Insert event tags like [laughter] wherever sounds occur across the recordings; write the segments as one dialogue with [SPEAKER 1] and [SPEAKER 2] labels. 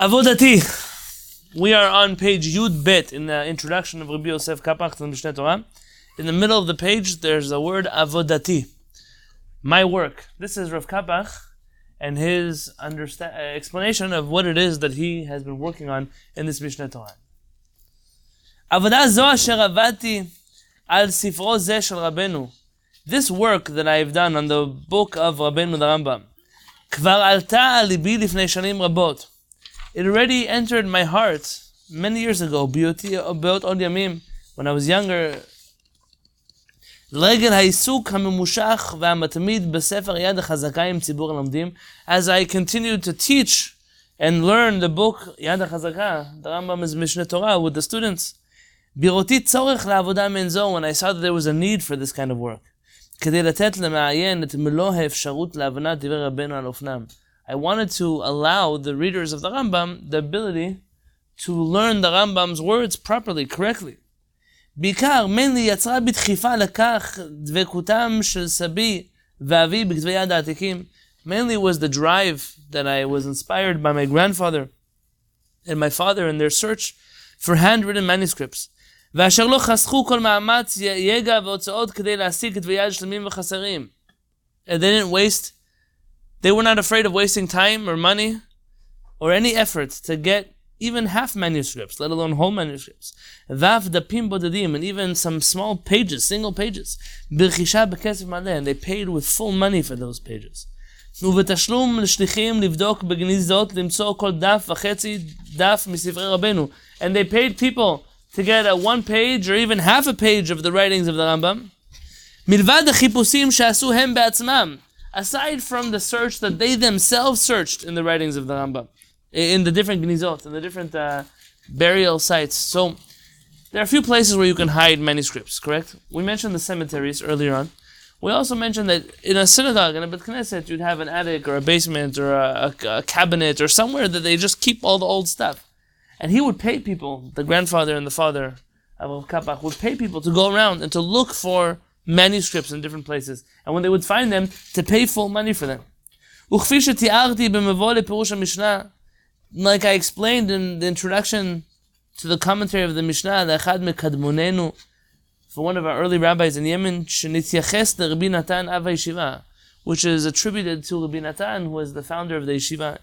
[SPEAKER 1] Avodati. We are on page Yud Bet in the introduction of Rabbi Yosef Kapach to the Mishneh Torah. In the middle of the page, there's a word Avodati. My work. This is Rav Kapach and his understa- uh, explanation of what it is that he has been working on in this Mishneh Torah. עבודה זו אשר עבדתי על ספרו זה של רבנו. This work that I have done on the book of Rabbeinu the Rambam כבר עלתה על ליבי לפני שנים רבות. It already entered my heart many years ago, בהיותי באות עוד ימים, when I was younger. לרגל העיסוק הממושך והמתמיד בספר יד החזקה עם ציבור הלומדים, as I continued to teach and learn the book יד החזקה, the Rambam is Mishneh Torah with the students. בראותי צורך לעבודה מעין זו, when I saw that there was a need for this kind of work. כדי לתת למעיין את מלוא האפשרות להבנת דברי רבנו על אופנם. I wanted to allow the readers of the Rambam the ability to learn the Rambam's words properly, correctly. בעיקר, mainly יצרה בדחיפה לכך דבקותם של סבי ואבי בכתבי יד העתיקים. Mainly was the drive that I was inspired by my grandfather and my father in their search for handwritten manuscripts. ואשר לא חסכו כל מאמץ, יגע והוצאות כדי להשיג כתבי יד שלמים וחסרים. And they didn't waste, they were not afraid of wasting time or money or any effort to get even half manuscripts, let alone whole manuscripts. ואף דפים בודדים, and even some small pages, single pages. ברכישה בכסף מלא, and they paid with full money for those pages. ובתשלום לשליחים לבדוק בגניזות למצוא כל דף וחצי דף מספרי רבנו. And they paid people to get a one page or even half a page of the writings of the Rambam. מלבד החיפושים שעשו הם בעצמם. Aside from the search that they themselves searched in the writings of the Rambam. In the different gnizot, in the different uh, burial sites. So, there are a few places where you can hide manuscripts, correct? We mentioned the cemeteries earlier on. We also mentioned that in a synagogue, in a Bet Knesset, you'd have an attic or a basement or a, a, a cabinet or somewhere that they just keep all the old stuff. And he would pay people, the grandfather and the father of Kapach would pay people to go around and to look for manuscripts in different places, and when they would find them, to pay full money for them. Like I explained in the introduction to the commentary of the Mishnah, the Echad Mekadmonenu, for one of our early rabbis in Yemen, Shenityaches the Rabbi Natan Av HaYeshiva, which is attributed to Rabbi Natan, who is the founder of the yeshiva.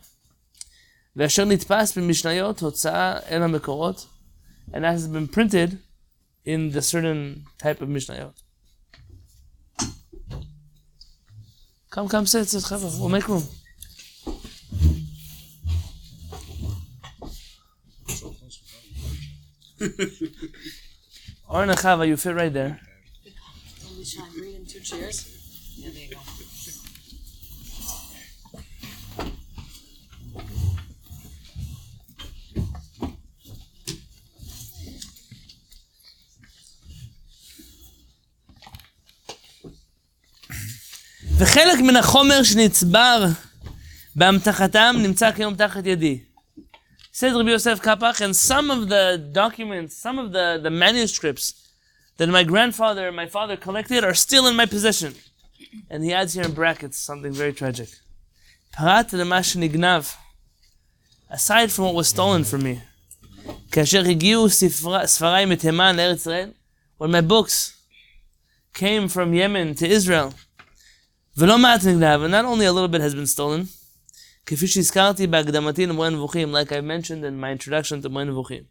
[SPEAKER 1] ואשר נתפס במשניות הוצאה אל המקורות, and that has been printed in the certain type of Mishnayot. Come, come, sit, sit, Chava. We'll make room. Arna Chava, you fit right there.
[SPEAKER 2] Shine, bring in two chairs. Yeah, There you go.
[SPEAKER 1] וחלק מן החומר שנצבר באמתחתם נמצא כיום תחת ידי. Says Rabbi Yosef Kapach, and some of the documents, some of the, the manuscripts that my grandfather and my father collected are still in my possession. And he adds here in brackets something very tragic. פרט למה שנגנב, aside from what was stolen from me, כאשר הגיעו ספר- ספריי מתימן לארץ ישראל, when my books came from Yemen to Israel, not only a little bit has been stolen, like I mentioned in my introduction to Moreh Nevuchim.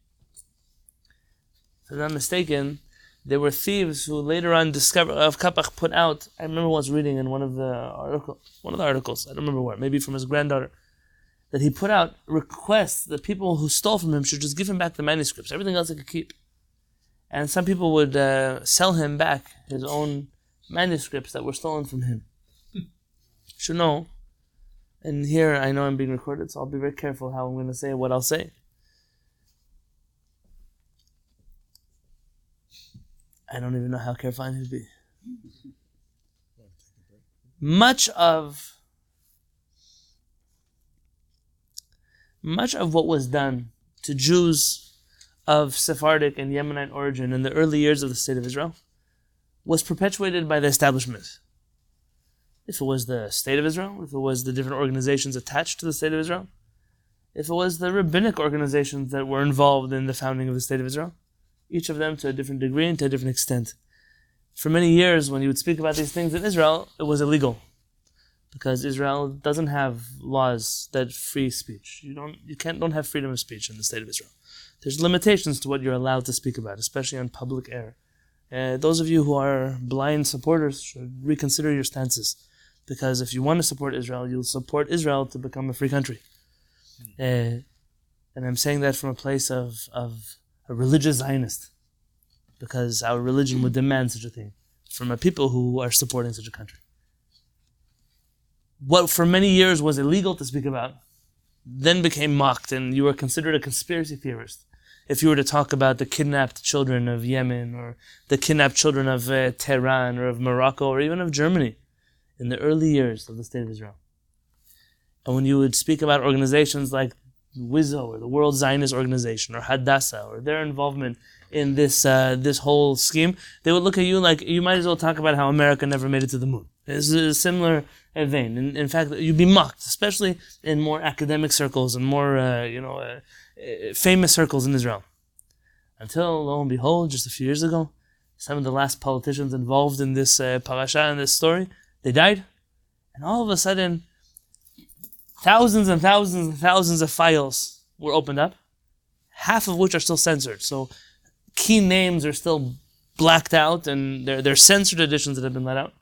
[SPEAKER 1] If I'm not mistaken, there were thieves who later on discovered, of Kapach put out, I remember once reading in one of the article, one of the articles, I don't remember where, maybe from his granddaughter, that he put out requests that people who stole from him should just give him back the manuscripts, everything else he could keep. And some people would uh, sell him back his own manuscripts that were stolen from him. Should know. And here I know I'm being recorded, so I'll be very careful how I'm going to say what I'll say. I don't even know how careful I need to be. Much of much of what was done to Jews of Sephardic and Yemenite origin in the early years of the state of Israel was perpetuated by the establishment. If it was the state of Israel, if it was the different organizations attached to the state of Israel, if it was the rabbinic organizations that were involved in the founding of the State of Israel, each of them to a different degree and to a different extent. For many years, when you would speak about these things in Israel, it was illegal because Israel doesn't have laws that free speech. You don't, you can't, don't have freedom of speech in the state of Israel. There's limitations to what you're allowed to speak about, especially on public air. Uh, those of you who are blind supporters should reconsider your stances, because if you want to support Israel, you'll support Israel to become a free country. Uh, and I'm saying that from a place of, of a religious Zionist, because our religion would demand such a thing from a people who are supporting such a country. What for many years was illegal to speak about then became mocked and you were considered a conspiracy theorist. If you were to talk about the kidnapped children of Yemen or the kidnapped children of uh, Tehran or of Morocco or even of Germany in the early years of the State of Israel. And when you would speak about organizations like WIZO or the World Zionist Organization or Hadassah or their involvement in this uh, this whole scheme, they would look at you like you might as well talk about how America never made it to the moon. It's a similar vein. In, in fact, you'd be mocked, especially in more academic circles and more uh, you know uh, famous circles in Israel. Until lo and behold, just a few years ago, some of the last politicians involved in this uh, parasha in this story, they died, and all of a sudden, thousands and thousands and thousands of files were opened up, half of which are still censored. So key names are still blacked out and they're, they're censored editions that have been let out.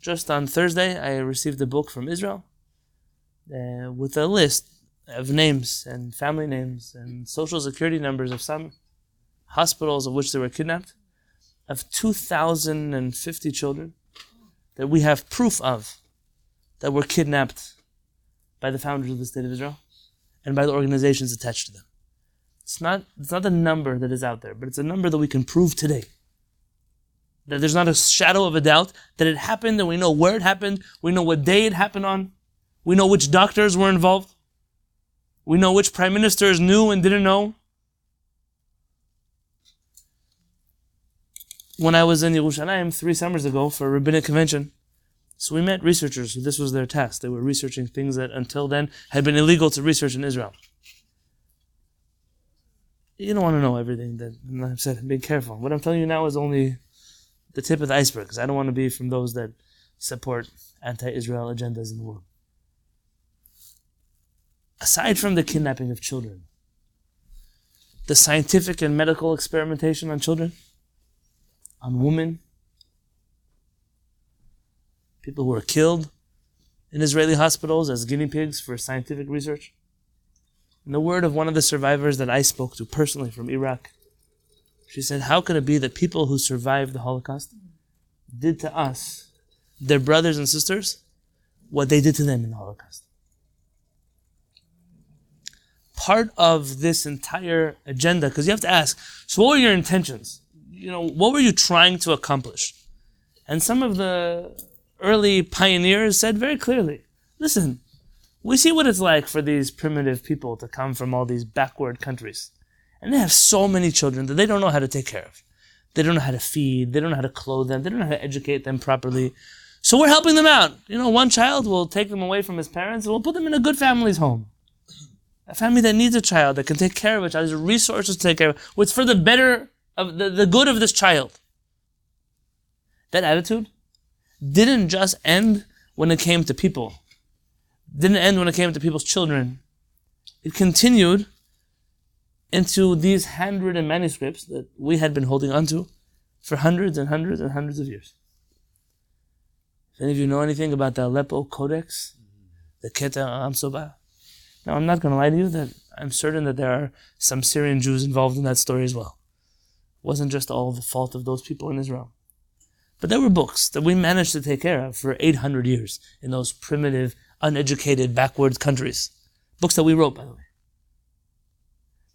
[SPEAKER 1] Just on Thursday, I received a book from Israel uh, with a list of names and family names and social security numbers of some hospitals of which they were kidnapped, of 2,050 children that we have proof of that were kidnapped by the founders of the State of Israel and by the organizations attached to them. It's not, it's not a number that is out there, but it's a number that we can prove today. That there's not a shadow of a doubt that it happened and we know where it happened, we know what day it happened on, we know which doctors were involved, we know which prime ministers knew and didn't know. When I was in Yerushalayim three summers ago for a rabbinic convention, so we met researchers this was their task. They were researching things that until then had been illegal to research in Israel you don't want to know everything that I've said. Be careful. What I'm telling you now is only the tip of the iceberg, because I don't want to be from those that support anti-Israel agendas in the world. Aside from the kidnapping of children, the scientific and medical experimentation on children, on women, people who are killed in Israeli hospitals as guinea pigs for scientific research, in the word of one of the survivors that I spoke to personally from Iraq, she said, How could it be that people who survived the Holocaust did to us, their brothers and sisters, what they did to them in the Holocaust? Part of this entire agenda, because you have to ask, so what were your intentions? You know, what were you trying to accomplish? And some of the early pioneers said very clearly, listen, we see what it's like for these primitive people to come from all these backward countries. And they have so many children that they don't know how to take care of. They don't know how to feed. They don't know how to clothe them. They don't know how to educate them properly. So we're helping them out. You know, one child will take them away from his parents and we'll put them in a good family's home. A family that needs a child, that can take care of a child, has resources to take care of, what's for the better of the, the good of this child. That attitude didn't just end when it came to people didn't end when it came to people's children. It continued into these handwritten manuscripts that we had been holding onto for hundreds and hundreds and hundreds of years. If any of you know anything about the Aleppo Codex, the Keter Aram Soba, now I'm not going to lie to you that I'm certain that there are some Syrian Jews involved in that story as well. Wasn't just all the fault of those people in Israel. But there were books that we managed to take care of for 800 years in those primitive uneducated, backwards countries. Books that we wrote, by the way.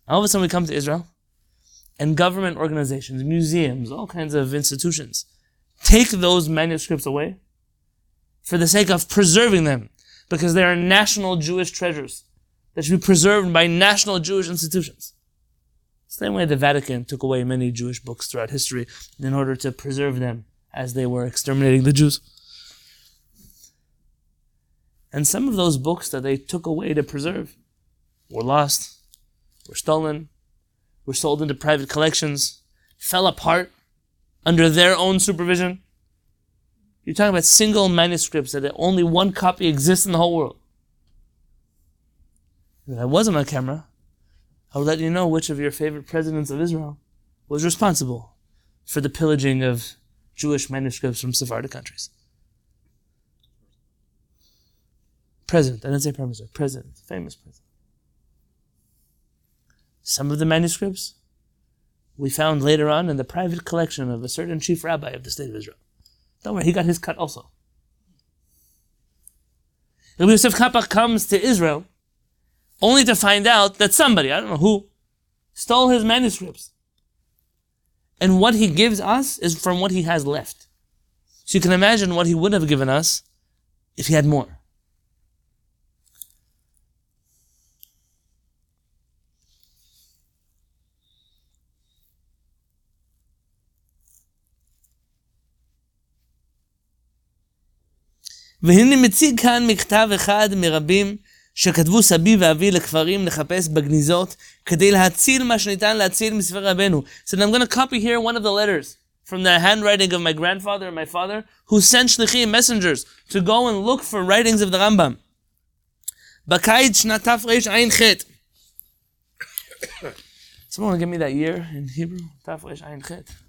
[SPEAKER 1] All of a sudden, we come to Israel, and government organizations, museums, all kinds of institutions take those manuscripts away for the sake of preserving them, because they are national Jewish treasures that should be preserved by national Jewish institutions. Same way the Vatican took away many Jewish books throughout history in order to preserve them as they were exterminating the Jews. And some of those books that they took away to preserve were lost, were stolen, were sold into private collections, fell apart under their own supervision. You're talking about single manuscripts that only one copy exists in the whole world. That wasn't on camera, I would let you know which of your favorite presidents of Israel was responsible for the pillaging of Jewish manuscripts from Sephardic countries. President, I didn't say prime minister, president, famous president. Some of the manuscripts we found later on in the private collection of a certain chief rabbi of the state of Israel. Don't worry, he got his cut also. Rabbi Yosef Kapach comes to Israel only to find out that somebody, I don't know who, stole his manuscripts. And what he gives us is from what he has left. So you can imagine what he would have given us if he had more. והנה מציג כאן מכתב אחד מרבים שכתבו סבי ואבי לכפרים לחפש בגניזות כדי להציל מה שניתן להציל מספר רבנו. So I'm going to copy here one of the letters from the handwriting of my grandfather and my father who sent shlichim messengers to go and look for writings of the Rambam. בקיץ שנת תרע"ח. Someone give me that year in Hebrew? תרע"ח.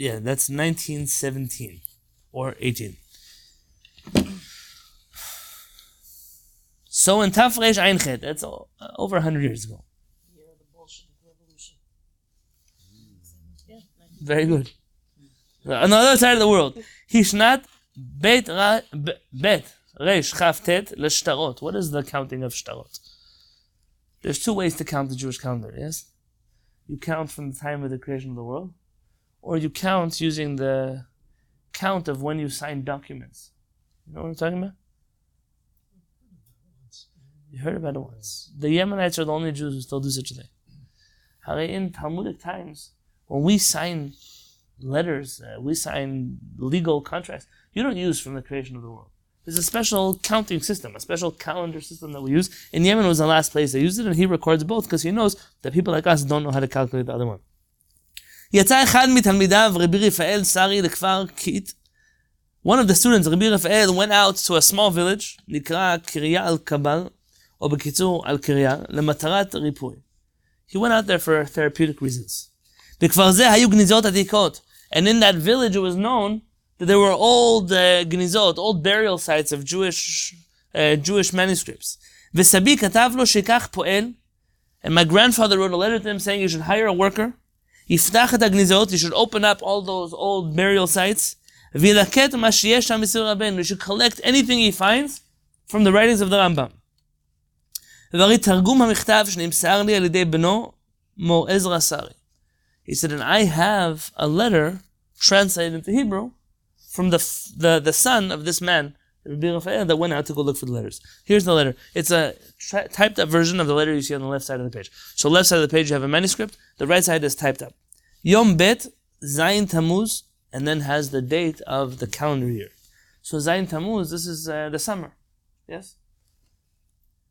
[SPEAKER 1] Yeah, that's 1917 or 18. So in Tafresh Einchet, that's o- uh, over 100 years ago.
[SPEAKER 2] Year of the Bolshevik Revolution. Yeah,
[SPEAKER 1] Very good. On the side of the world, Hishnat Bet Bet Resh Chavtet Leshtarot. What is the counting of Shtarot? There's two ways to count the Jewish calendar, yes? You count from the time of the creation of the world, or you count using the count of when you sign documents. You know what I'm talking about? You heard about it once. The Yemenites are the only Jews who still do such a thing. In Talmudic times, when we sign letters, uh, we sign legal contracts, you don't use from the creation of the world. There's a special counting system, a special calendar system that we use. In Yemen was the last place they used it, and he records both because he knows that people like us don't know how to calculate the other one. יצא אחד מתלמידיו, רבי רפאל סרי, לכפר קיט. One of the students, רבי רפאל, went out to a small village, נקרא קריה על קבל, או בקיצור, על קריה, למטרת ריפוי. He went out there for therapeutic reasons. בכפר זה היו גניזות עתיקות. And in that village it was known that there were old uh, גניזות, old burial sites of Jewish, uh, Jewish manuscripts. וסבי כתב לו שיקח פועל, and my grandfather wrote a letter to him saying you should hire a worker, יפתח את הגניזות, you should open up all those old burial sites, וילקט מה שיש שם מסיר רבנו, you should collect anything he finds from the writings of the Rambam. והרי תרגום המכתב שנמסר לי על ידי בנו, מור עזרא סרי. He said, and I have a letter translated into Hebrew from the, f- the, the son of this man, Rabbi Raphael, that went out to go look for the letters. Here's the letter. It's a tra- typed up version of the letter you see on the left side of the page. So left side of the page you have a manuscript, the right side is typed up. Yom Bet, Zayin Tammuz, and then has the date of the calendar year. So Zayin Tammuz, this is uh, the summer. Yes?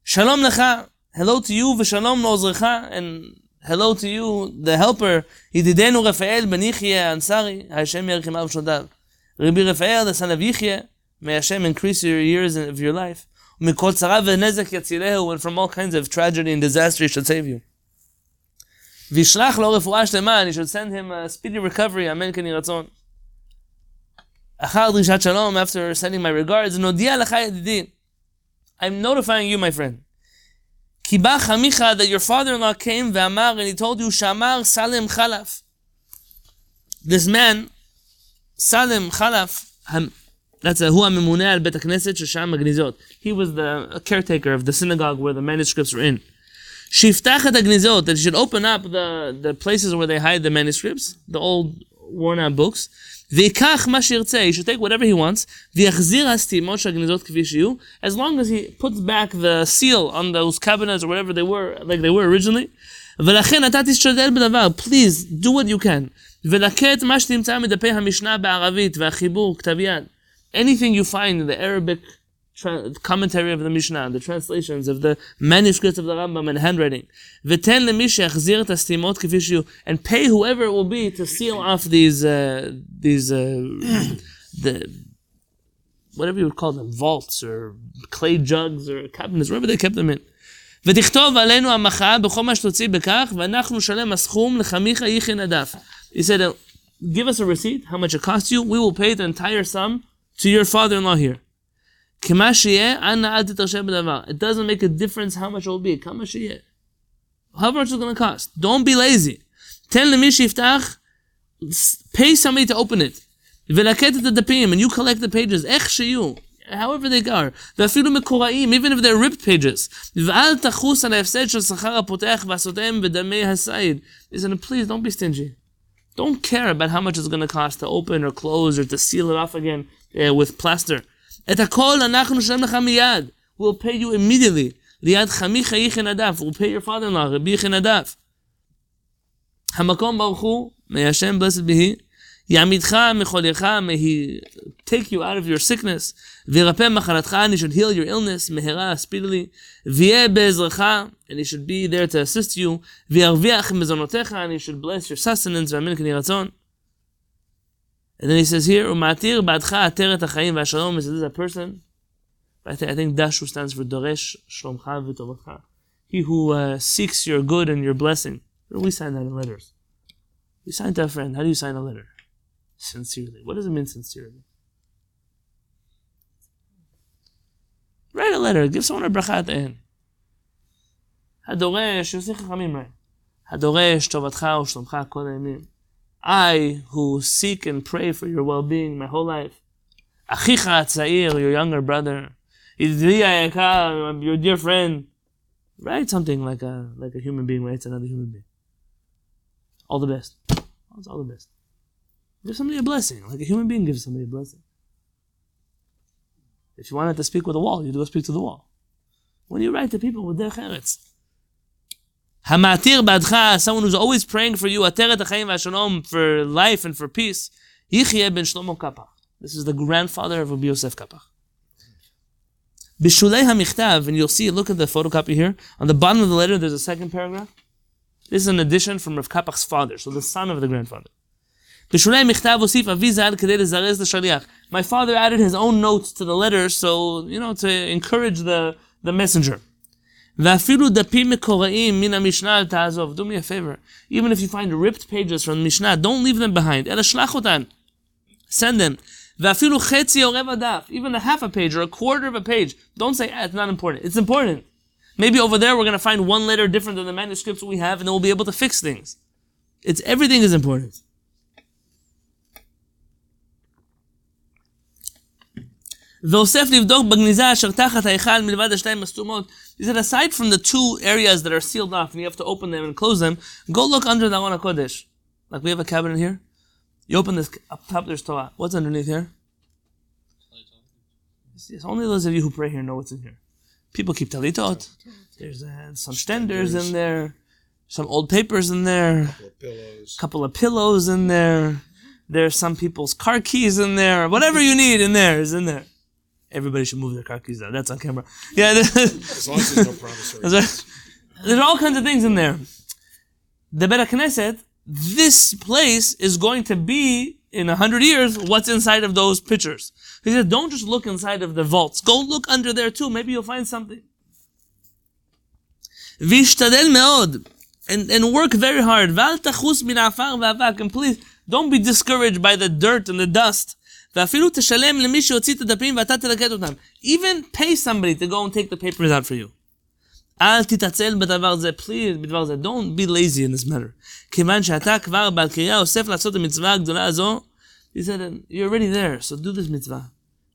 [SPEAKER 1] Shalom Lecha, hello to you, V'shalom Lozrecha, and hello to you, the helper, Yididenu Rafael ben Yichye Ansari, Hashem Yerchim Av Shodav. Rabbi Rafael, the son of Yichye, may Hashem increase your years of your life. And from all kinds of tragedy and disaster, He should save you. וישלח לו רפואה שלמה, and he should send him a speedy recovery, אמן כן יהי רצון. אחר דרישת שלום, after sending my regards, נודיע לך ידידי, I'm notifying you, my friend. כי בא חמיך that your father-in-law came ואמר, and he told you, שאמר סלם חלף. This man, סלם חלף, המ- that's a, הוא הממונה על בית הכנסת ששם הגניזות. He was the caretaker of the synagogue where the manuscripts were in. שיפתח את הגניזות, that he should open up the, the places where they hide the manuscripts, the old worn out books, ויקח מה שירצה, he should take whatever he wants, ויחזיר הסתימות של הגניזות כפי שיהיו, as long as he puts back the seal on those cabinets or whatever they were, like they were originally, ולכן אתה תשתדל בדבר, please, do what you can. ולקט את מה שתמצא מדפי המשנה בערבית והחיבור, כתב יד. Anything you find in the Arabic tra- commentary of the Mishnah, the translations of the manuscripts of the Rambam and handwriting. ותן למי שיחזיר את הסתימות כפי שיהיו. And pay whoever it will be to seal off these, uh, these, uh, [clears throat] the, whatever you would call them, vaults or clay jugs or cabinets, wherever they kept them in. ותכתוב עלינו המחאה בכל מה שתוציא בכך, ואנחנו נשלם הסכום לחמיך יחי נדף. He said, uh, give us a receipt, how much it costs you, we will pay the entire sum to your father-in-law here. It doesn't make a difference how much it will be. How much it's going to cost. Don't be lazy. Tell Pay somebody to open it. And you collect the pages. However they are. Even if they're ripped pages. Listen, please don't be stingy. Don't care about how much it's going to cost to open or close or to seal it off again uh, with plaster. את הכל אנחנו נשלם לך מיד. We'll pay you immediately. ליד חמיך יחי נדף. We'll pay your father-in-law, רבי יחי נדף. המקום ברוך הוא, may Hashem blessed be he, יעמידך מחולייך, may he take you out of your sickness, וירפא מחלתך, and he should heal your illness, מהרה, speedily, ויהיה בעזרך, and he should be there to assist you, וירוויח מזונותיך, and he should bless your sustenance, ואמן כן יהי רצון. And then he says here, ומעתיר בעדך עטרת החיים והשלום, he says, this is a person, I think, I think Dashu stands for דורש שלומך וטובתך. He who uh, seeks your good and your blessing. We sign that in letters. You sign to a friend. How do you sign a letter? Sincerely. What does it mean sincerely? Write a letter. Give someone a bracha at the end. הדורש, יוסי חכמים right? הדורש טובתך ושלומך כל הימים. I, who seek and pray for your well being my whole life, Achicha Atzair, your younger brother, your dear friend, write something like a, like a human being writes another human being. All the best. It's all the best. Give somebody a blessing, like a human being gives somebody a blessing. If you wanted to speak with a wall, you do speak to the wall. When you write to people with their chavetz, Hamatir badcha, someone who's always praying for you, ateret achayim v'ashalom, for life and for peace, Yichye ben Shlomo Kapach. This is the grandfather of Rabbi Yosef Kapach. Bishulei HaMichtav, and you'll see, look at the photocopy here. On the bottom of the letter, there's a second paragraph. This is an addition from Rav Kapach's father, so the son of the grandfather. Bishulei HaMichtav osif avizad kedei lezarez l'shaliach. My father added his own notes to the letter, so, you know, to encourage the, the messenger. Do me a favor. Even if you find ripped pages from Mishnah, don't leave them behind. Send them. Even a half a page or a quarter of a page. Don't say, ah, it's not important. It's important. Maybe over there we're going to find one letter different than the manuscripts we have and then we'll be able to fix things. It's everything is important. Vosef Livdok Bagniza Asher Tachat Haichal Milvad Hashtayim Astumot. He said, aside from the two areas that are sealed off and you have to open them and close them, go look under the Aron HaKodesh. Like we have a cabinet here. You open this, up top there's Torah. What's underneath here? Yes, only those of you who pray here know what's in here. People keep talitot. There's uh, some stenders in there, some old papers in there, couple of
[SPEAKER 3] pillows,
[SPEAKER 1] couple of pillows in there. There's some people's car keys in there. Whatever you need in there is in there everybody should move their car keys now. That's on camera. Yeah. [laughs]
[SPEAKER 3] as long as there's no promissory.
[SPEAKER 1] There's all kinds of things in there. The Beta Knesset, this place is going to be in a hundred years. What's inside of those pictures? He said, don't just look inside of the vaults. Go look under there too. Maybe you'll find something. Vishtadel meod. And, and work very hard. Val tachus And please, don't be discouraged by the dirt and the dust. ואפילו תשלם למי שהוציא את הדפים ואתה תלקט אותם. Even pay somebody to go and take the papers out for you. אל תתעצל בדבר זה, please, בדבר זה. Don't be lazy in this matter. כיוון שאתה כבר בעל קריאה אוסף לעשות את המצווה הגדולה הזו, he said, you're already there, so do this מצווה.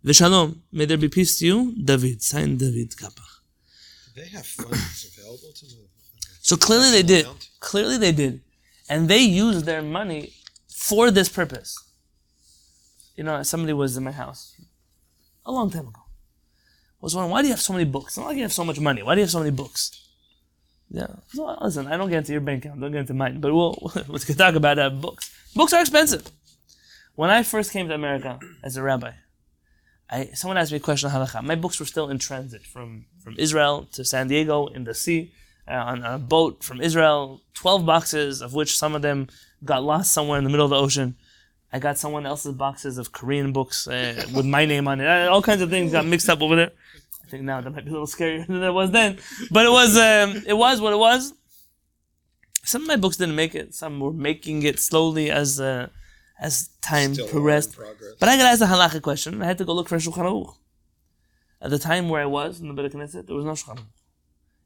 [SPEAKER 1] ושלום, may there be peace to you, דוד, sign דוד קפח.
[SPEAKER 3] They have funds available to them.
[SPEAKER 1] So clearly they did.
[SPEAKER 3] amount.
[SPEAKER 1] Clearly they did. And they used their money for this purpose. You know, somebody was in my house a long time ago. Was wondering, why do you have so many books? Not like you have so much money. Why do you have so many books? Yeah. So, listen, I don't get into your bank account. Don't get into mine. But we'll [laughs] we can talk about uh, books. Books are expensive. When I first came to America as a rabbi, I someone asked me a question on halakha. My books were still in transit from from Israel to San Diego in the sea uh, on a boat from Israel. Twelve boxes, of which some of them got lost somewhere in the middle of the ocean. I got someone else's boxes of Korean books uh, with my name on it. Uh, All kinds of things got mixed up over there. I think now that might be a little scarier [laughs] than it was then, but it was um, it was what it was. Some of my books didn't make it. Some were making it slowly as uh, as time
[SPEAKER 3] Still
[SPEAKER 1] progressed. But I got asked a halacha question. I had to go look for a Shulchan Aruch. At the time where I was in the Beit Knesset, there was no Shulchan Aruch.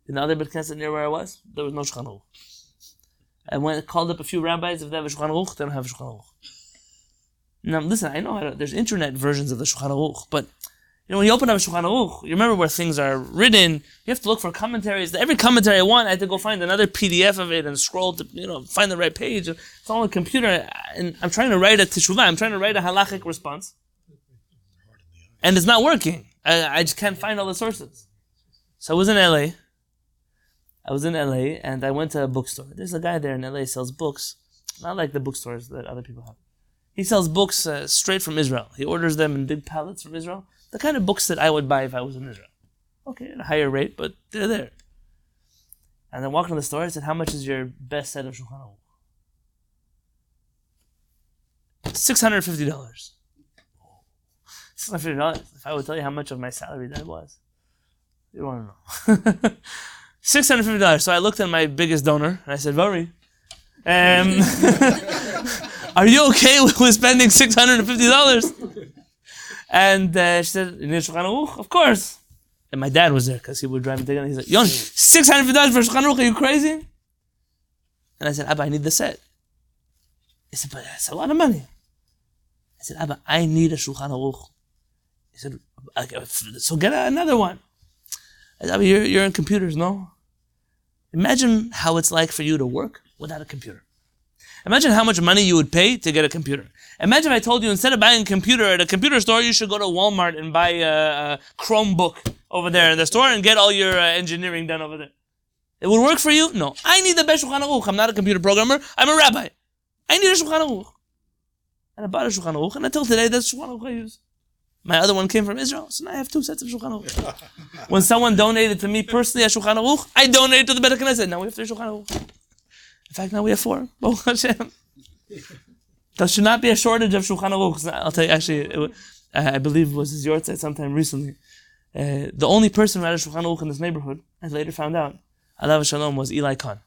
[SPEAKER 1] In the other Beit Knesset near where I was, there was no Shulchan Aruch. I went called up a few rabbis if they have a Shulchan Aruch, they don't have a Shulchan Aruch. Now listen, I know how to, there's internet versions of the Shulchan Aruch, but you know when you open up a Shulchan Aruch, you remember where things are written. You have to look for commentaries. Every commentary I want, I had to go find another PDF of it and scroll to you know find the right page. It's all on a computer, and I'm trying to write a teshuvah. I'm trying to write a halachic response, and it's not working. I, I just can't find all the sources. So I was in LA. I was in LA, and I went to a bookstore. There's a guy there in LA sells books, not like the bookstores that other people have. He sells books uh, straight from Israel. He orders them in big pallets from Israel. The kind of books that I would buy if I was in Israel. Okay, at a higher rate, but they're there. And I walked in the store. I said, "How much is your best set of Shulchan Aruch?" Six hundred fifty dollars. Six hundred fifty dollars. If I would tell you how much of my salary that was, you want to know. [laughs] Six hundred fifty dollars. So I looked at my biggest donor and I said, "Vori, um, [laughs] are you okay [laughs] with, spending six hundred and fifty dollars?" And uh, she said, "You need Shulchan Aruch, of course." And my dad was there because he would drive me to He said, "Yon, six hundred fifty dollars for Shulchan Aruch? Are you crazy?" And I said, "Abba, I need the set." He said, "But that's a lot of money." I said, "Abba, I need a Shulchan Aruch." He said, "Okay, "So get another one." I said, "Abba, you're, you're in computers, no? Imagine how it's like for you to work without a computer. Imagine how much money you would pay to get a computer. Imagine if I told you instead of buying a computer at a computer store, you should go to Walmart and buy a, a Chromebook over there in the store and get all your uh, engineering done over there. It would work for you? No. I need the best Shulchan Aruch. I'm not a computer programmer. I'm a rabbi. I need a Shulchan Aruch. And I bought a Shulchan Aruch, and until today, that's Shulchan Aruch I use. My other one came from Israel, so now I have two sets of Shulchan Aruch. [laughs] when someone donated to me personally a Shulchan Aruch, I donated to the Beit Knesset. Now we have three Shulchan Aruch. In fact, now we have four. [laughs] There should not be a shortage of Shulchan Aruch. I'll tell you, actually, it, uh, I believe it was his site sometime recently. Uh, the only person who had a Shulchan Aruch in this neighborhood, I later found out, Alav Shalom, was Eli Khan.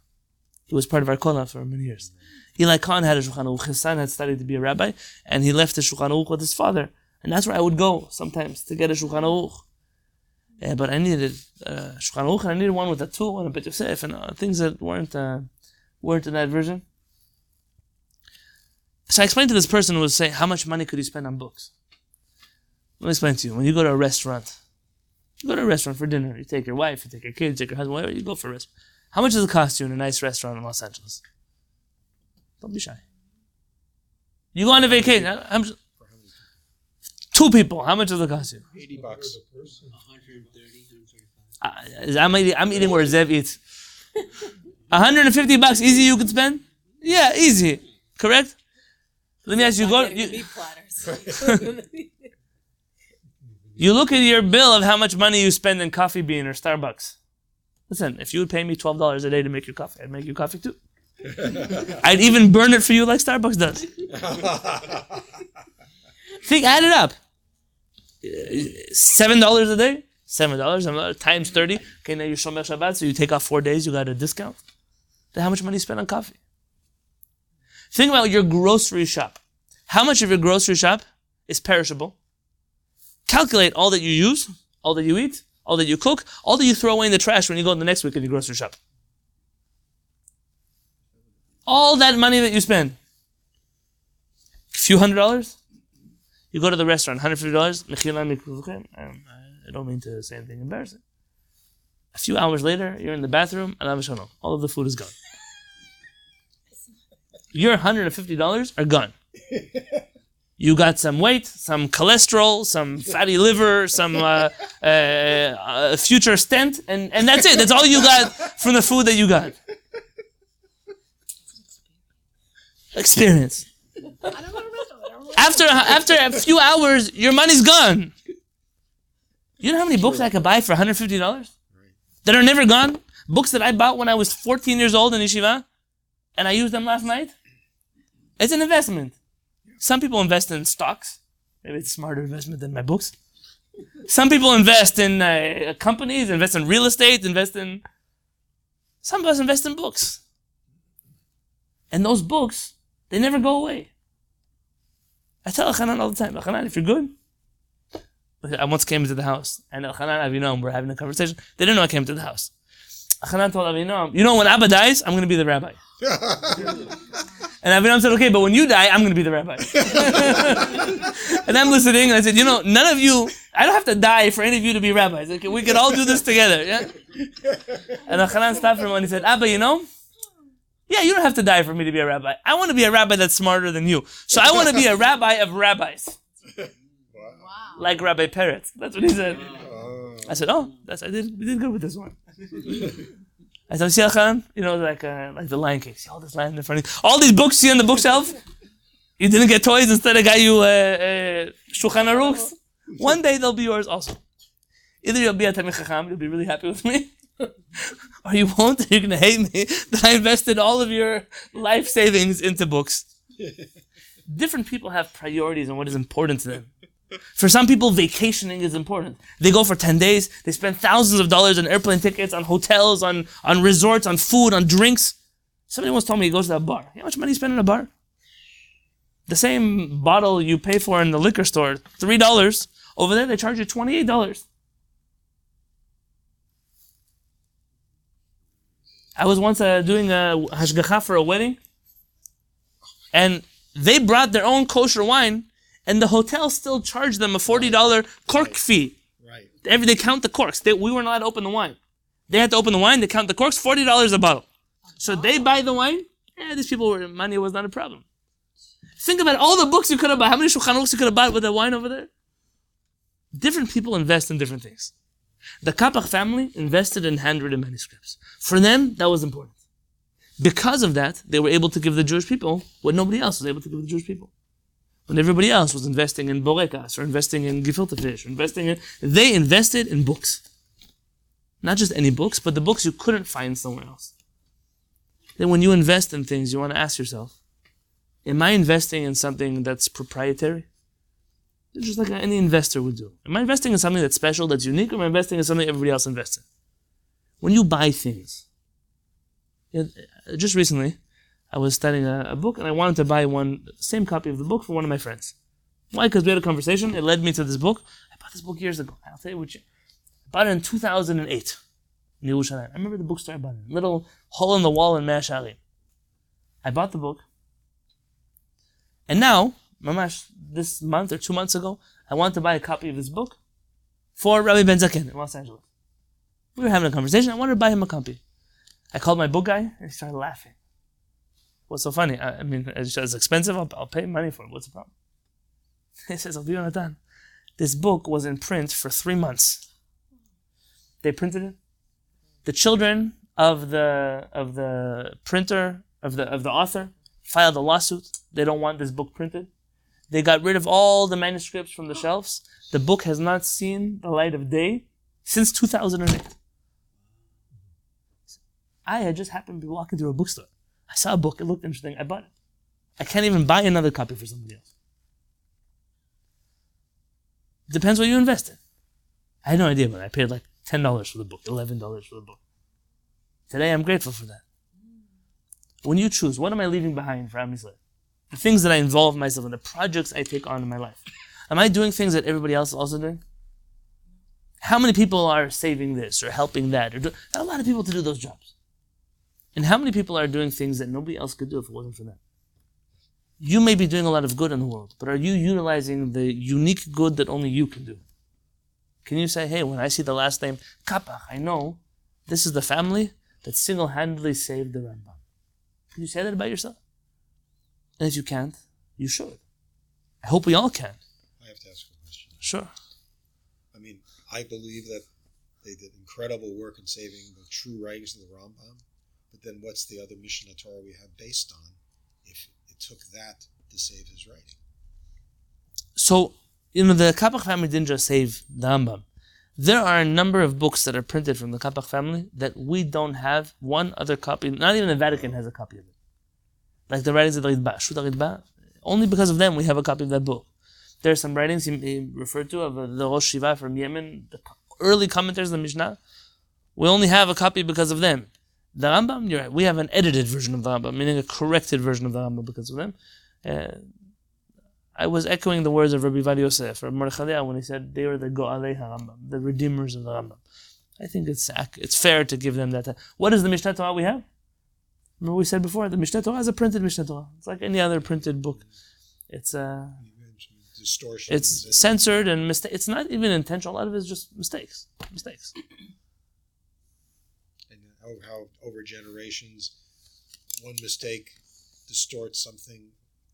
[SPEAKER 1] He was part of our kola for many years. Eli Khan had a Shulchan Aruch. His son had studied to be a rabbi, and he left the Shulchan Aruch with his father. And that's where I would go sometimes to get a Shulchan Aruch. Yeah, but I needed uh, Shulchan Aruch, and I needed one with a Tur and a Beit Yosef, and uh, things that weren't uh, weren't in that version. So I explained to this person who was saying, how much money could you spend on books? Let me explain to you. When you go to a restaurant, you go to a restaurant for dinner, you take your wife, you take your kids, you take your husband, whatever, you go for a restaurant. How much does it cost you in a nice restaurant in Los Angeles? Don't be shy. You go on a vacation. how- how two people. How much does it cost you?
[SPEAKER 3] 80 bucks.
[SPEAKER 4] 130, 135.
[SPEAKER 1] Uh, I'm eating, I'm eating where Zev eats. [laughs] 150 bucks, easy you could spend? Yeah, easy. Correct? Let me ask you, go, you, [laughs] you look at your bill of how much money you spend in Coffee Bean or Starbucks. Listen, if you would pay me $12 a day to make your coffee, I'd make you coffee too. [laughs] I'd even burn it for you like Starbucks does. [laughs] Think, add it up. Uh, Seven dollars a day, seven dollars times thirty. Okay, now you're shomer Shabbat, so you take off four days, you got a discount. How much money you spend on coffee? Think about your grocery shop. How much of your grocery shop is perishable? Calculate all that you use, all that you eat, all that you cook, all that you throw away in the trash when you go in the next week in your grocery shop. All that money that you spend. A few hundred dollars? You go to the restaurant, $150, mechila mikuvchem. Um, I don't mean to say anything embarrassing. A few hours later, you're in the bathroom, and. All of the food is gone. Your $150 are gone. [laughs] You got some weight, some cholesterol, some fatty liver, some uh, uh, uh, future stent, and, and that's it. That's all you got from the food that you got. Experience. After after a few hours, your money's gone. You know how many books I could buy for $150? That are never gone? Books that I bought when I was 14 years old in yeshiva, and I used them last night? It's an investment. Some people invest in stocks. Maybe it's a smarter investment than my books. [laughs] Some people invest in uh, companies, invest in real estate, invest in. Some of us invest in books. And those books, they never go away. I tell Hanan all the time, Hanan, if you're good, I once came into the house, and Elchanan and Avinom were having a conversation. They didn't know I came to the house. Elchanan told Avinom, you know, when Abba dies, I'm going to be the rabbi. [laughs] and Avinom said, okay, but when you die, I'm going to be the rabbi. [laughs] and I'm listening, and I said, you know, none of you, I don't have to die for any of you to be rabbis. Okay, we could all do this together. Yeah? And Elchanan stopped for him and he said, Abba, you know, yeah, you don't have to die for me to be a rabbi. I want to be a rabbi that's smarter than you. So I want to be a rabbi of rabbis like Rabbi Peretz. That's what he said. Oh. I said, oh, that's I did we did good with this one. [laughs] I said, see Khan, you know, like uh, like the Lion King. See all this land in front of you. All these books you see on the bookshelf. You didn't get toys. Instead, I got you uh, uh, Shulchan Aruchs. One day they'll be yours also. Either you'll be a Talmid Chacham, you'll be really happy with me, [laughs] or you won't. You're gonna hate me [laughs] that I invested all of your life savings into books. [laughs] Different people have priorities and what is important to them. For some people, vacationing is important. They go for 10 days, they spend thousands of dollars on airplane tickets, on hotels, on, on resorts, on food, on drinks. Somebody once told me he goes to a bar. You know how much money you spend in a bar? The same bottle you pay for in the liquor store, $3. Over there, they charge you $28. I was once uh, doing a hashgacha for a wedding, and they brought their own kosher wine and the hotel still charged them a $40 cork fee.
[SPEAKER 3] Right.
[SPEAKER 1] Every, they count the corks. They, we weren't allowed to open the wine. They had to open the wine, they count the corks, $40 a bottle. So they oh. buy the wine, yeah, these people were, money was not a problem. Think about all the books you could have bought. How many Shulchan Aruchs you could have bought with the wine over there? Different people invest in different things. The Kapach family invested in handwritten manuscripts. For them, that was important. Because of that, they were able to give the Jewish people what nobody else was able to give the Jewish people when everybody else was investing in borekas or investing in gefilte fish, investing in, they invested in books. Not just any books, but the books you couldn't find somewhere else. Then when you invest in things, you want to ask yourself, am I investing in something that's proprietary? Just like any investor would do. Am I investing in something that's special, that's unique, or am I investing in something everybody else invests in? When you buy things, just recently, I was studying a, a, book and I wanted to buy one, same copy of the book for one of my friends. Why? Because we had a conversation. It led me to this book. I bought this book years ago. I'll tell you which. I bought it in 2008 in Yerushalayim. I remember the bookstore I bought it. Little hole in the wall in Mea Shearim. I bought the book. And now, mamash, this month or two months ago, I wanted to buy a copy of this book for Rabbi Ben Zaken in Los Angeles. We were having a conversation. I wanted to buy him a copy. I called my book guy and he started laughing. What's so funny? I, mean, it's, expensive. I'll, I'll, pay money for it. What's the problem? [laughs] He says, I'll be This book was in print for three months. They printed it. The children of the of the printer of the of the author filed a lawsuit. They don't want this book printed. They got rid of all the manuscripts from the shelves. The book has not seen the light of day since 2008. I had just happened to be walking through a bookstore. I saw a book, it looked interesting, I bought it. I can't even buy another copy for somebody else. Depends what you invest in. I had no idea, but I paid like $10 for the book, $11 for the book. Today I'm grateful for that. When you choose, what am I leaving behind for Am Yisrael? The things that I involve myself in, the projects I take on in my life. Am I doing things that everybody else is also doing? How many people are saving this or helping that? Or do, a lot of people to do those jobs. And how many people are doing things that nobody else could do if it wasn't for them? You may be doing a lot of good in the world, but are you utilizing the unique good that only you can do? Can you say, hey, when I see the last name Kapach, I know this is the family that single handedly saved the Rambam? Can you say that about yourself? And if you can't, you should. I hope we all can.
[SPEAKER 3] I have to ask a question.
[SPEAKER 1] Sure.
[SPEAKER 3] I mean, I believe that they did incredible work in saving the true writings of the Rambam, but then what's the other Mishnah Torah we have based on if it took that to save his writing?
[SPEAKER 1] So, you know, the Kapach family didn't just save the Rambam. There are a number of books that are printed from the Kapach family that we don't have one other copy. Not even the Vatican has a copy of it. Like the writings of the Ritba, Shut Ritba. Only because of them we have a copy of that book. There are some writings he, he referred to of uh, the Rosh Shiva from Yemen, the early commentators of the Mishnah. We only have a copy because of them. The Rambam, you're right, we have an edited version of the Rambam, meaning a corrected version of the Rambam because of them. Uh, I was echoing the words of Rabbi Vad Yosef, Rabbi Mordechai when he said they were the Go'alei HaRambam, the redeemers of the Rambam. I think it's it's fair to give them that. What is the Mishnah Torah we have? Remember we said before, the Mishnah Torah is a printed Mishnah Torah. It's like any other printed book. It's
[SPEAKER 3] a distortion.
[SPEAKER 1] it's
[SPEAKER 3] and-
[SPEAKER 1] censored and mistake. It's not even intentional. A lot of it is just mistakes. Mistakes.
[SPEAKER 3] How, how over generations, one mistake distorts something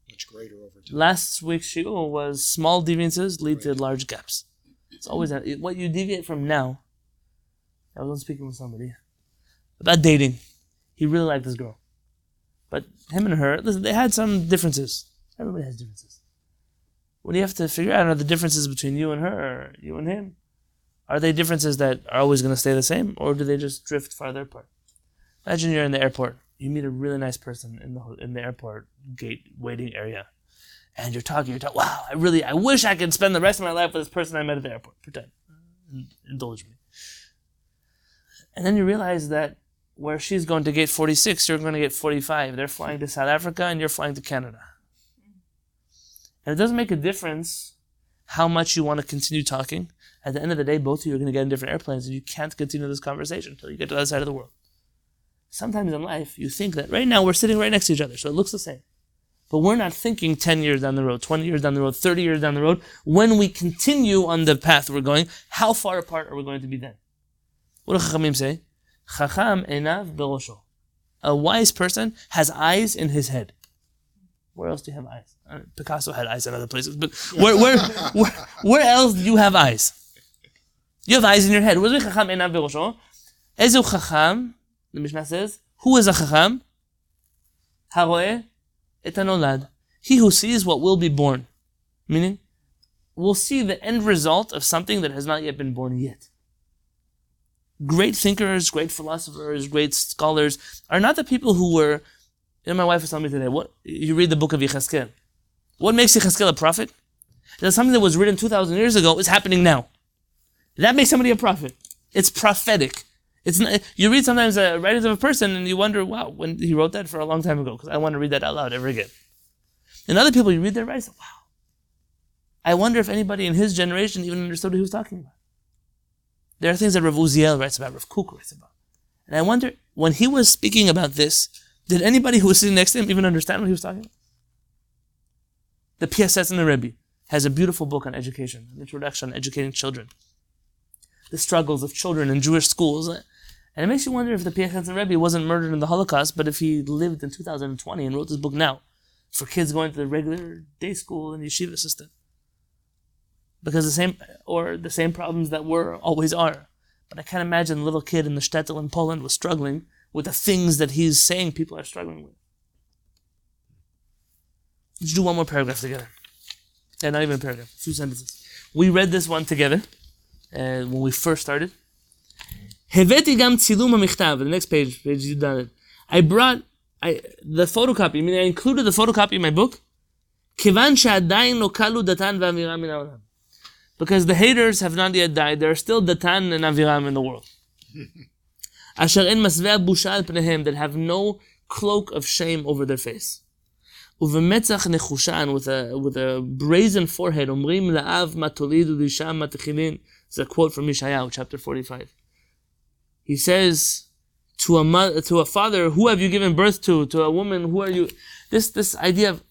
[SPEAKER 3] much greater over time.
[SPEAKER 1] Last week's shiur was small deviances lead to large gaps. It's always that. What you deviate from now. I was on speaking with somebody about dating. He really liked this girl, but him and her, listen, they had some differences. Everybody has differences. What do you have to figure out are the differences between you and her, or you and him? Are they differences that are always going to stay the same, or do they just drift farther apart? Imagine you're in the airport. You meet a really nice person in the in the airport gate waiting area, and you're talking. You're talking. Wow, I really, I wish I could spend the rest of my life with this person I met at the airport. Pretend, mm, indulge me. And then you realize that where she's going to gate 46, you're going to get 45. They're flying to South Africa, and you're flying to Canada. And it doesn't make a difference how much you want to continue talking. At the end of the day, both of you are going to get in different airplanes, and you can't continue this conversation until you get to the other side of the world. Sometimes in life, you think that right now we're sitting right next to each other, so it looks the same. But we're not thinking 10 years down the road, 20 years down the road, 30 years down the road. When we continue on the path we're going, how far apart are we going to be then? What do Chachamim say? Chacham enav berosho. A wise person has eyes in his head. Where else do you have eyes? Uh, Picasso had eyes in other places, but where, where, where, where else do you have eyes? You have eyes in your head. What does Chacham enav berosho? Ezu Chacham, the Mishnah says, who is a Chacham? Haroeh et hanolad. He who sees what will be born. Meaning, will see the end result of something that has not yet been born yet. Great thinkers, great philosophers, great scholars are not the people who were. You know, my wife was telling me today. What you read the book of Yechezkel. What makes Yechezkel a prophet? That something that was written two thousand years ago is happening now. That makes somebody a prophet. It's prophetic. It's not, you read sometimes the writings of a person and you wonder, wow, when he wrote that for a long time ago, because I want to read that out loud ever again. And other people, you read their writings, wow. I wonder if anybody in his generation even understood what he was talking about. There are things that Rav Uziel writes about, Rav Kook writes about. And I wonder, when he was speaking about this, did anybody who was sitting next to him even understand what he was talking about? The Piaseczner Rebbe has a beautiful book on education, an introduction on educating children. The struggles of children in Jewish schools. And it makes you wonder if the Piaseczner Rebbe wasn't murdered in the Holocaust, but if he lived in 2020 and wrote this book now for kids going to the regular day school and yeshiva system because the same or the same problems that were always are. But I can't imagine a little kid in the shtetl in Poland was struggling with the things that he's saying people are struggling with. Let's do one more paragraph together. Yeah, not even a paragraph, a few sentences. We read this one together uh, when we first started. הבאתי גם צילום המכתב, the next page, page י"ד. I brought I, the photocopy, meaning I included the photocopy in my book, כיוון שעדיין לא כלו דתן ואמירם מן העולם. Because the haters have not yet died, there are still Datan and Aviram in the world. [laughs] אשר אין מסווה בושה על פניהם, that have no cloak of shame over their face. ובמצח נחושן, with a, with a brazen forehead, אומרים לאב מה תוליד ולאישה מה תכילין. It's a quote from Yeshayahu, chapter 45. He says to a mother, to a father, who have you given birth to? To a woman, who are you? This this idea of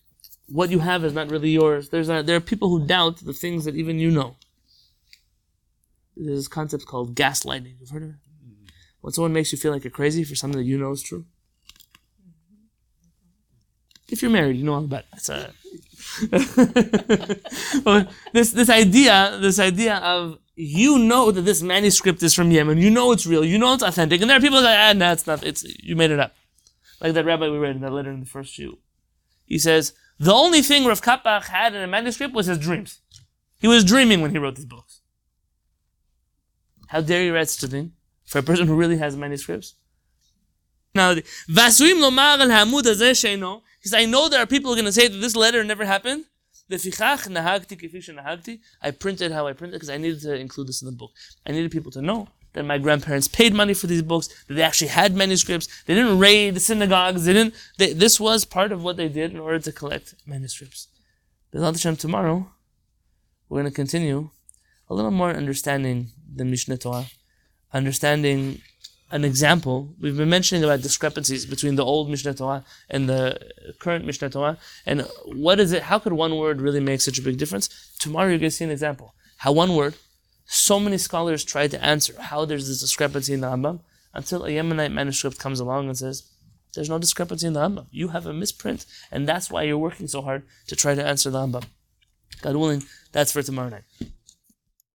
[SPEAKER 1] what you have is not really yours. There's a, there are people who doubt the things that even you know. There's this concept called gaslighting. You've heard of it? Mm-hmm. When someone makes you feel like you're crazy for something that you know is true. Mm-hmm. If you're married, you know all about it. It's a [laughs] But this this idea, this idea of you know that this manuscript is from Yemen, you know it's real, you know it's authentic, and there are people that ah, no, it's not. It's you made it up. Like that rabbi we read in that letter in the first shiur. He says the only thing Rav Kapach had in a manuscript was his dreams. He was dreaming when he wrote these books. How dare you write such a thing for a person who really has manuscripts? Now, Vasuim lomar al hamud. He says, I know there are people who are going to say that this letter never happened. I printed how I printed because I needed to include this in the book. I needed people to know that my grandparents paid money for these books, that they actually had manuscripts. They didn't raid the synagogues. They didn't. They, this was part of what they did in order to collect manuscripts. B'ezrat Hashem, tomorrow we're going to continue a little more understanding the Mishneh Torah, understanding an example. We've been mentioning about discrepancies between the old Mishneh Torah and the current Mishneh Torah, and what is it? How could one word really make such a big difference? Tomorrow you're going to see an example. How one word, so many scholars tried to answer how there's this discrepancy in the Rambam until a Yemenite manuscript comes along and says, there's no discrepancy in the Rambam. You have a misprint, and that's why you're working so hard to try to answer the Rambam. God willing, that's for tomorrow night.